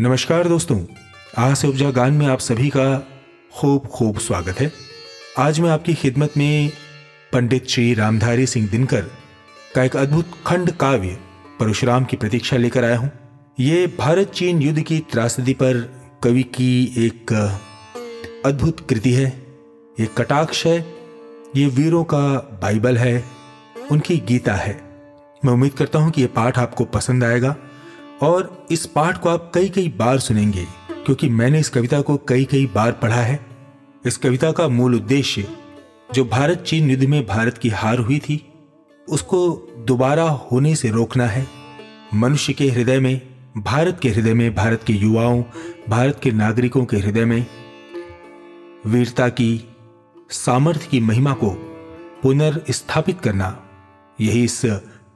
नमस्कार दोस्तों, आज से उपजा गान में आप सभी का खूब खूब स्वागत है। आज मैं आपकी खिदमत में पंडित श्री रामधारी सिंह दिनकर का एक अद्भुत खंड काव्य परशुराम की प्रतीक्षा लेकर आया हूँ। ये भारत चीन युद्ध की त्रासदी पर कवि की एक अद्भुत कृति है। ये कटाक्ष है, ये वीरों का बाइबल है, उनकी गीता है। मैं उम्मीद करता हूँ कि ये पाठ आपको पसंद आएगा। और इस पाठ को आप कई कई बार सुनेंगे, क्योंकि मैंने इस कविता को कई कई बार पढ़ा है। इस कविता का मूल उद्देश्य, जो भारत चीन युद्ध में भारत की हार हुई थी, उसको दोबारा होने से रोकना है। मनुष्य के हृदय में, भारत के हृदय में, भारत के युवाओं, भारत के नागरिकों के हृदय में, वीरता की, सामर्थ्य की महिमा को पुनर्स्थापित करना, यही इस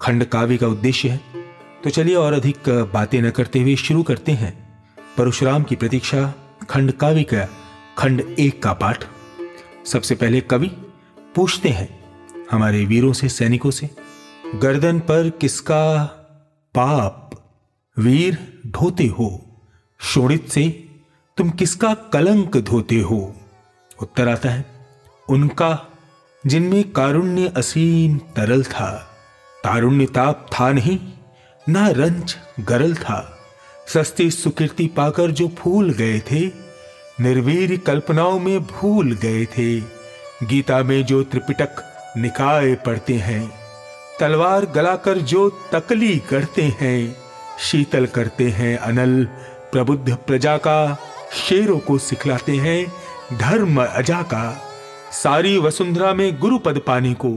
खंड काव्य का उद्देश्य है। तो चलिए और अधिक बातें न करते हुए शुरू करते हैं। परशुराम की प्रतीक्षा, खंड काव्य का खंड एक का पाठ। सबसे पहले कवि पूछते हैं हमारे वीरों से, सैनिकों से, गर्दन पर किसका पाप वीर ढोते हो? शोणित से तुम किसका कलंक धोते हो? उत्तर आता है, उनका जिनमें कारुण्य असीम तरल था। तारुण्य ताप था नहीं ना रंज गरल था। सस्ती सुकीर्ति पाकर जो फूल गए थे, निर्वीर कल्पनाओं में भूल गए थे। गीता में जो त्रिपिटक निकाय पढ़ते हैं, तलवार गलाकर जो तकली करते हैं, शीतल करते हैं अनल प्रबुद्ध प्रजा का, शेरों को सिखलाते हैं धर्म अजा का। सारी वसुंधरा में गुरु पद पाने को,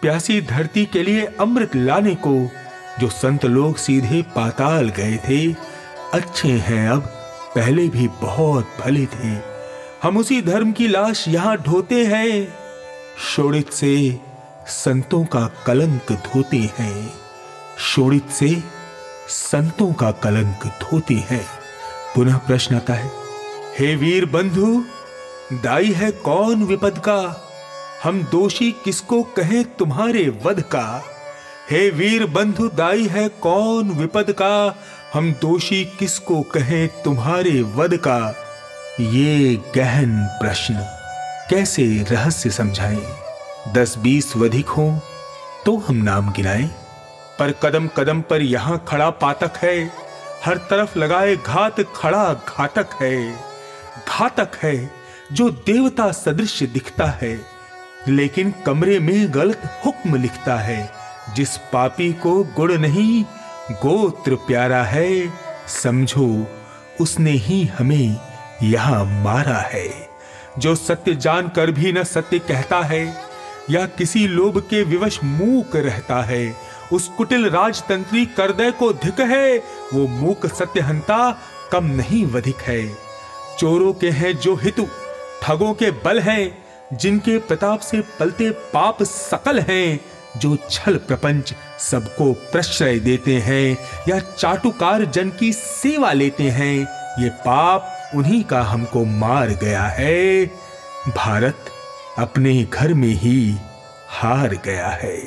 प्यासी धरती के लिए अमृत लाने को जो संत लोग सीधे पाताल गए थे, अच्छे हैं अब, पहले भी बहुत भले थे। हम उसी धर्म की लाश यहाँ ढोते हैं। शोड़ित से संतों का कलंक धोते हैं। शोड़ित से संतों का कलंक धोते हैं। पुनः प्रश्न आता है, हे वीर बंधु, दाई है कौन विपद का? हम दोषी किसको कहें तुम्हारे वध का? हे वीर बंधु दाई है कौन विपद का? हम दोषी किसको कहें तुम्हारे वध का? ये गहन प्रश्न कैसे रहस्य समझाएँ? दस बीस वधिक हो तो हम नाम गिनाएँ। पर कदम कदम पर यहाँ खड़ा पातक है। हर तरफ़ लगाए घात खड़ा घातक है। घातक है जो देवता सदृश दिखता है। लेकिन कमरे में गलत हुक्म लिखता है। जिस पापी को गुड़ नहीं, गोत्र प्यारा है, समझो, उसने ही हमें यहाँ मारा है। जो सत्य जान कर भी न सत्य कहता है, या किसी लोभ के विवश मूक रहता है, उस कुटिल राजतंत्री करदय को धिक है, वो मूक सत्यहंता कम नहीं वधिक है। चोरों के हैं जो हितु, ठगों के बल हैं, जिनके प्रताप से पलते पाप सकल हैं जो छल प्रपंच सबको प्रश्रय देते हैं या चाटुकार जन की सेवा लेते हैं, ये पाप उन्हीं का हमको मार गया है। भारत अपने घर में ही हार गया है।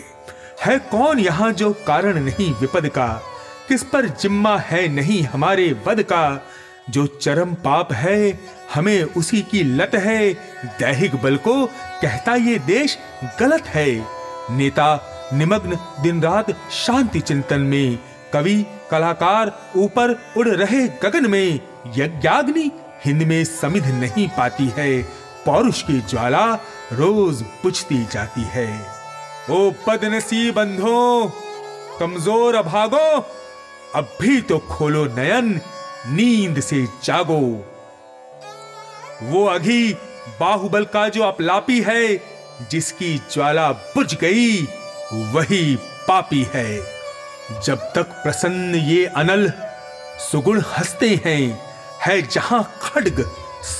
है कौन यहाँ जो कारण नहीं विपद का? किस पर जिम्मा है नहीं हमारे वध का? जो चरम पाप है, हमें उसी की लत है। दैहिक बल को कहता ये देश गलत है। नेता, निमग्न दिन रात शांति चिंतन में, कवि, कलाकार ऊपर उड़ रहे गगन में, यज्ञाग्नि हिंद में समिध नहीं पाती है, पौरुष की ज्वाला रोज बुझती जाती है। ओ पदनसी बंधो, कमज़ोर अभागो, अब भी तो खोलो नयन, नींद से जागो। वो अघी बाहुबल का जो अपलापी है जिसकी ज्वाला बुझ गई, वही पापी है। जब तक प्रसन्न ये अनल सुगुण हँसते हैं, है जहाँ खड्ग,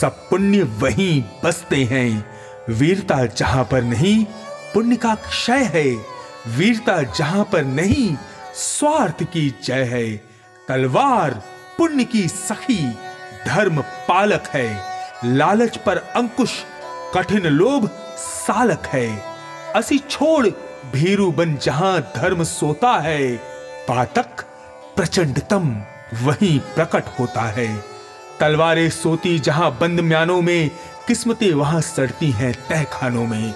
सब पुण्य वहीं बसते हैं। वीरता जहाँ पर नहीं, पुण्य का क्षय है। वीरता जहाँ पर नहीं, स्वार्थ की जय है। तलवार पुण्य की सखी, धर्म पालक है। लालच पर अंकुश कठिन लोभ सालक है। असी छोड़ भीरु बन जहाँ धर्म सोता है, पातक प्रचंडतम वहीं प्रकट होता है। तलवारें सोती जहाँ बंद म्यानों में, किस्मतें वहाँ सड़ती हैं तह खानों में।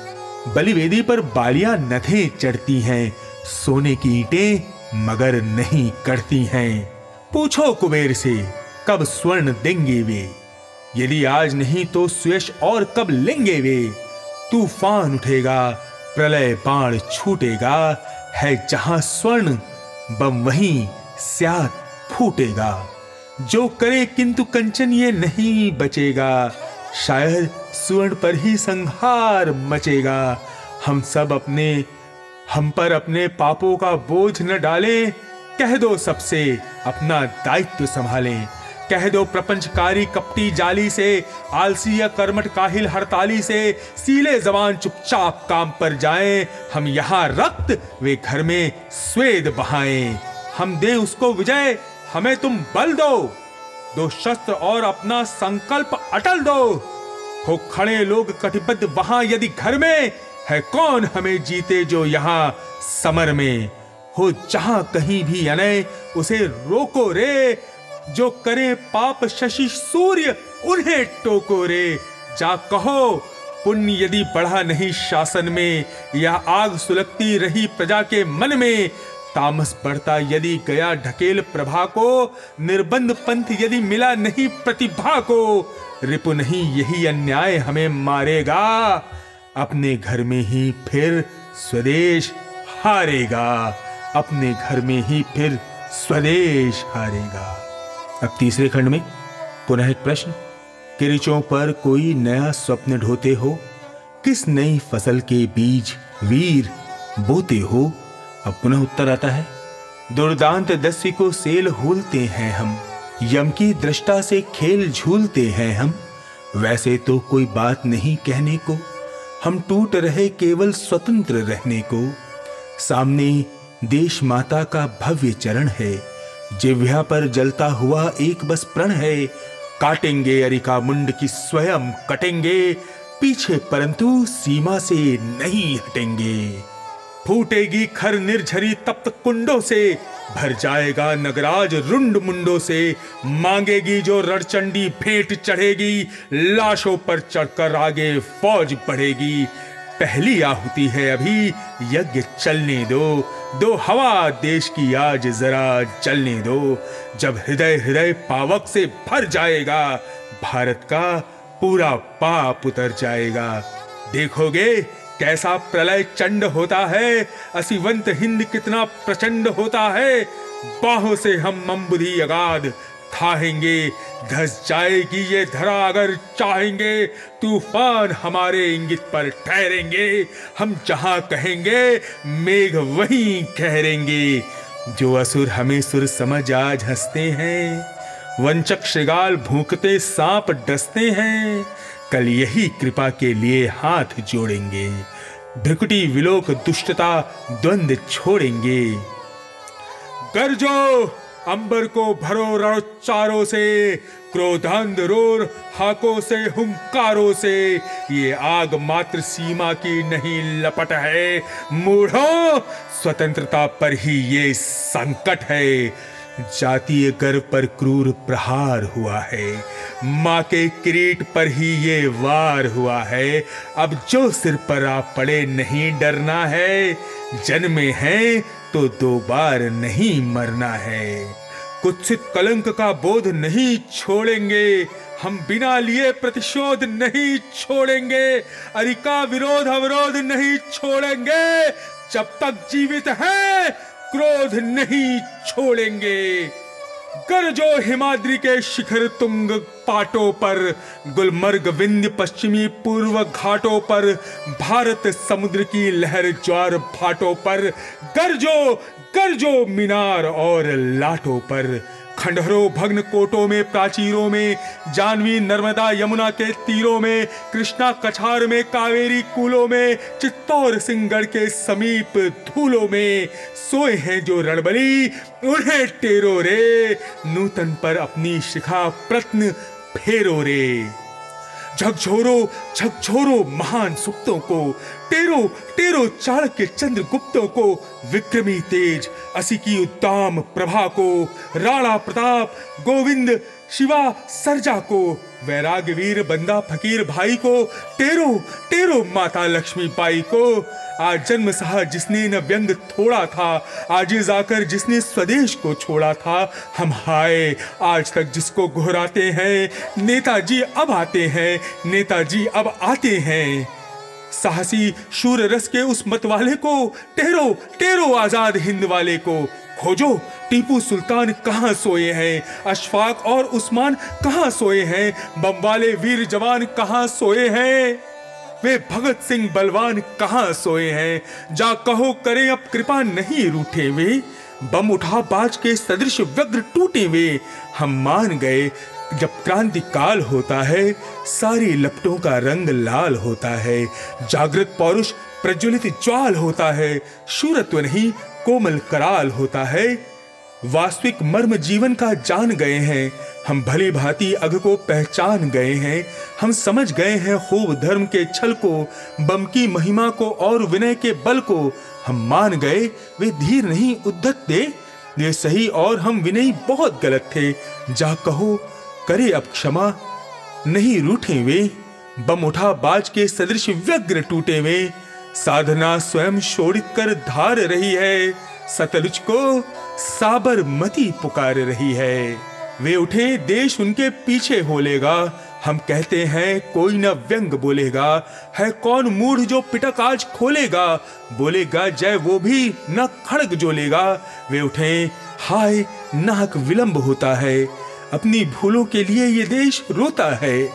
बलिवेदी पर बालियाँ नथें चढ़ती हैं, सोने की ईटें मगर नहीं करती हैं। पूछो कुबेर से, कब स्वर्ण देंगे वे? यदि आज नहीं तो सुयश और कब लेंगे वे? तूफ़ान उठेगा, प्रलय बाण छूटेगा, है जहाँ स्वर्ण, बम वहीं स्यात फूटेगा। जो करे किंतु कंचन ये नहीं बचेगा, शायद स्वर्ण पर ही संहार मचेगा। हम सब अपने, हम पर अपने पापों का बोझ न डालें, कह दो सबसे अपना दायित्व संभालें। कह दो प्रपंचकारी कपटी जाली से आलसी या कर्मठ काहिल हड़ताली से, सीले जबान चुपचाप काम पर जाएँ, हम यहाँ रक्त, वे घर में स्वेद बहाएँ। हम दे उसको विजय, हमें तुम बल दो। दो शस्त्र और अपना संकल्प अटल दो। हो खड़े लोग कटिबद्ध वहाँ यदि घर में, है कौन हमें जीते जो यहाँ समर में? हो जहाँ कहीं भी अनय, उसे रोको रे जो करे पाप शशि सूर्य, उन्हें टोको रे जा कहो, पुण्य यदि बढ़ा नहीं शासन में, या आग सुलगती रही प्रजा के मन में, तामस बढ़ता यदि गया ढकेल प्रभा को, निर्बंध पंथ यदि मिला नहीं प्रतिभा को, रिपु नहीं यही अन्याय हमें मारेगा। अपने घर में ही फिर स्वदेश हारेगा। अपने घर में ही फिर स्वदेश हारेगा। अब तीसरे खंड में पुनः एक प्रश्न। किरिचों पर कोई नया स्वप्न ढोते हो? किस नई फ़सल के बीज वीर बोते हो? अब पुनः उत्तर आता है, दुर्दांत दस्यु को सेल होलते हैं हम, यम की दृष्टा से खेल झूलते हैं हम। वैसे तो कोई बात नहीं कहने को, हम टूट रहे केवल स्वतंत्र रहने को। सामने देश माता का भव्य चरण है जिव्या पर जलता हुआ एक बस प्रण है। काटेंगे अरिका मुंड की स्वयं, कटेंगे। पीछे परंतु सीमा से नहीं हटेंगे। फूटेगी खर निर्झरी तप्त कुंडों से, भर जाएगा नगराज रुंड मुंडों से। मांगेगी जो रणचंडी भेंट चढ़ेगी, लाशों पर चढ़कर आगे फौज बढ़ेगी। पहली आहुति है अभी, यज्ञ चलने दो। दो हवा देश की आज जरा चलने दो। जब हृदय हृदय पावक से भर जाएगा, भारत का पूरा पाप उतर जाएगा। देखोगे कैसा प्रलय चंड होता है, असीवंत हिंद कितना प्रचंड होता है। बाहों से हम अगाध खाएँगे। धस जाएगी ये धरा अगर चाहेंगे, तूफ़ान हमारे इंगित पर ठहरेंगे। हम जहाँ कहेंगे, मेघ वहीं ठहरेंगे। जो असुर हमें सुर समझ आज हँसते हैं, वंचक श्रृगाल भूखते सांप डसते हैं। कल यही कृपा के लिए हाथ जोड़ेंगे। भ्रिकुटी विलोक दुष्टता द्वंद छोड़ेंगे। गरजो! अंबर को भरो रणोच्चारों से क्रोधांध रोर हाकों से, हुंकारों से। ये आग मात्र सीमा की नहीं लपट है। मूढ़ो, स्वतंत्रता पर ही ये संकट है। जातीय गर्व पर क्रूर प्रहार हुआ है। माँ के किरीट पर ही ये वार हुआ है। अब जो सिर पर आ पड़े नहीं डरना है। जन्मे हैं तो दो बार नहीं मरना है। कुत्सित कलंक का बोध नहीं छोड़ेंगे। हम बिना लिए प्रतिशोध नहीं छोड़ेंगे। अरिका विरोध अवरोध नहीं छोड़ेंगे। जब तक जीवित है, क्रोध नहीं छोड़ेंगे। गरजो हिमाद्री के शिखर तुंग पाटों पर, गुलमर्ग विंध्य पश्चिमी पूर्व घाटों पर, भारत समुद्र की लहर ज्वार भाटों पर, गरजो गरजो मीनार और लाटों पर खंडहरों, भग्न कोटों में, प्राचीरों में, जानवी नर्मदा यमुना के तीरों में, कृष्णा कछार में, कावेरी कूलों में, चित्तौर सिंगड़ के समीप धूलों में सोए हैं जो रणबली, उन्हें टेरो रे। नूतन पर अपनी शिखा प्रत्न फेरो रे। झकझोरो झकझोरो महान सुप्तों को, टेरो टेरो चाणक्य चंद्र गुप्तों को, विक्रमी तेज असी की उत्तम प्रभा को, राणा प्रताप, गोविंद, शिवा सरजा को वैराग्य वीर बंदा फकीर भाई को, टेरो टेरो माता लक्ष्मी बाई को आज जन्म सहा जिसने न व्यंग थोड़ा था, आज जाकर जिसने स्वदेश को छोड़ा था। हम हाय, आज तक जिसको घोराते हैं, नेताजी अब आते हैं, नेताजी अब आते हैं। साहसी शूर रस के उस मत वाले को, टेरो टेरो आज़ाद हिंद वाले को। खोजो, टीपू सुल्तान कहाँ सोए हैं, अशफाक और उस्मान कहाँ सोए हैं, बम वाले वीर जवान कहाँ सोए हैं? वे भगत सिंह बलवान कहाँ सोए हैं? जा कहो, करे अब कृपा नहीं रूठे वे। बम उठा बाज के सदृश व्यग्र टूटे वे। हम मान गए, जब क्रांति काल होता है, सारी लपटों का रंग लाल होता है। जागृत पौरुष प्रज्वलित ज्वाल होता है, शूरत्व नहीं, कोमल कराल होता है। वास्तविक मर्म जीवन का जान गए हैं। हम भली भांति अग को पहचान गए हैं। हम समझ गए हैं खूब धर्म के छल को, बम की महिमा को और विनय के बल को। हम मान गए, वे धीर नहीं उद्धत थे। ये सही और हम विनयी बहुत गलत थे। जा कहो, करे अब क्षमा, नहीं रूठे वे। बम उठा बाज के सदृश व्यग्र टूटे वे। साधना स्वयं शोड़ित कर धार रही है। सतलुज को साबरमती पुकार रही है। वे उठे, देश उनके पीछे होलेगा। हम कहते हैं, कोई न व्यंग बोलेगा। है कौन मूढ़ जो पिटक आज खोलेगा? बोलेगा, जय वो भी न खड़ग जोलेगा। वे उठे, हाय, नाहक विलंब होता है। अपनी भूलों के लिए ये देश रोता है।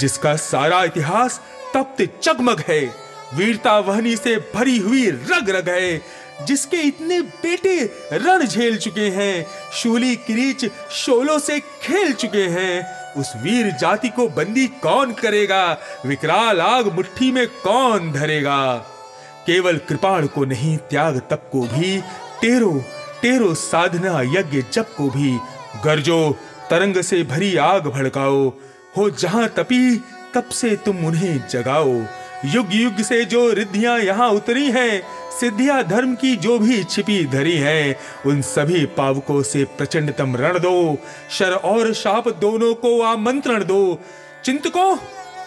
जिसका सारा इतिहास तप्त चगमग है। वीरता वहनी से भरी हुई रग रग है। जिसके इतने बेटे रण झेल चुके हैं, शूली किरीच शोलों से खेल चुके हैं, उस वीर जाति को बंदी कौन करेगा? विकराल आग मुट्ठी में कौन धरेगा? केवल कृपाण को नहीं, त्याग तप को भी, टेरो टेरो साधना यज्ञ जप को भी। गर्जो, तरंग से भरी आग भड़काओ, हो जहाँ तपी तब से तुम उन्हें जगाओ। युग युग से जो रिद्धियाँ यहाँ उतरी हैं, सिद्धिया धर्म की जो भी छिपी धरी है, उन सभी पावकों से प्रचंडतम रण दो। शर और शाप दोनों को आमंत्रण दो। चिंतको,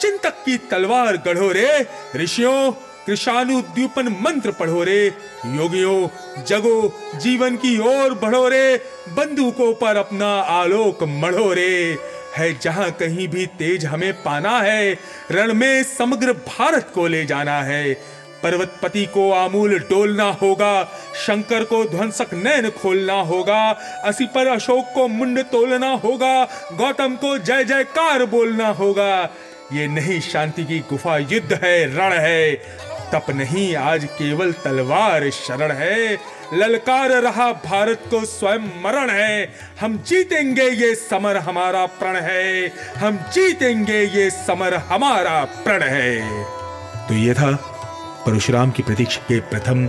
चिंतक की तलवार गढ़ो रे। ऋषियों कृषाणु द्वीपन मंत्र पढ़ो रे। योगियों, जगो, जीवन की ओर बढ़ो रे। बंदूकों पर अपना आलोक मढ़ो रे। है जहाँ कहीं भी तेज हमें पाना है। रण में समग्र भारत को ले जाना है। पर्वतपति को आमूल डोलना होगा। शंकर को ध्वंसक नैन खोलना होगा। असी पर अशोक को मुंड तोलना होगा। गौतम को जय जयकार बोलना होगा। ये नहीं शांति की गुफा युद्ध है, रण है। तप नहीं, आज केवल तलवार शरण है। ललकार रहा भारत को स्वयं मरण है। हम जीतेंगे ये समर हमारा प्रण है। हम जीतेंगे ये समर हमारा प्रण है। तो ये था परशुराम की प्रतीक्षा के प्रथम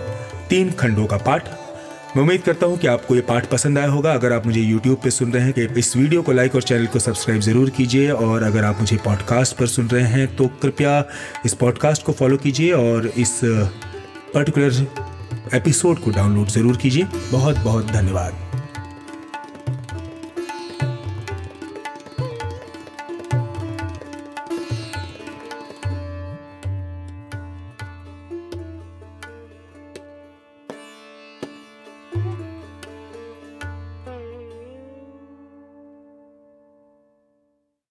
तीन खंडों का पाठ। मैं उम्मीद करता हूँ कि आपको ये पाठ पसंद आया होगा। अगर आप मुझे यूट्यूब पर सुन रहे हैं कि इस वीडियो को लाइक और चैनल को सब्सक्राइब ज़रूर कीजिए। और अगर आप मुझे पॉडकास्ट पर सुन रहे हैं तो कृपया इस पॉडकास्ट को फॉलो कीजिए और इस पर्टिकुलर एपिसोड को डाउनलोड ज़रूर कीजिए। बहुत बहुत धन्यवाद।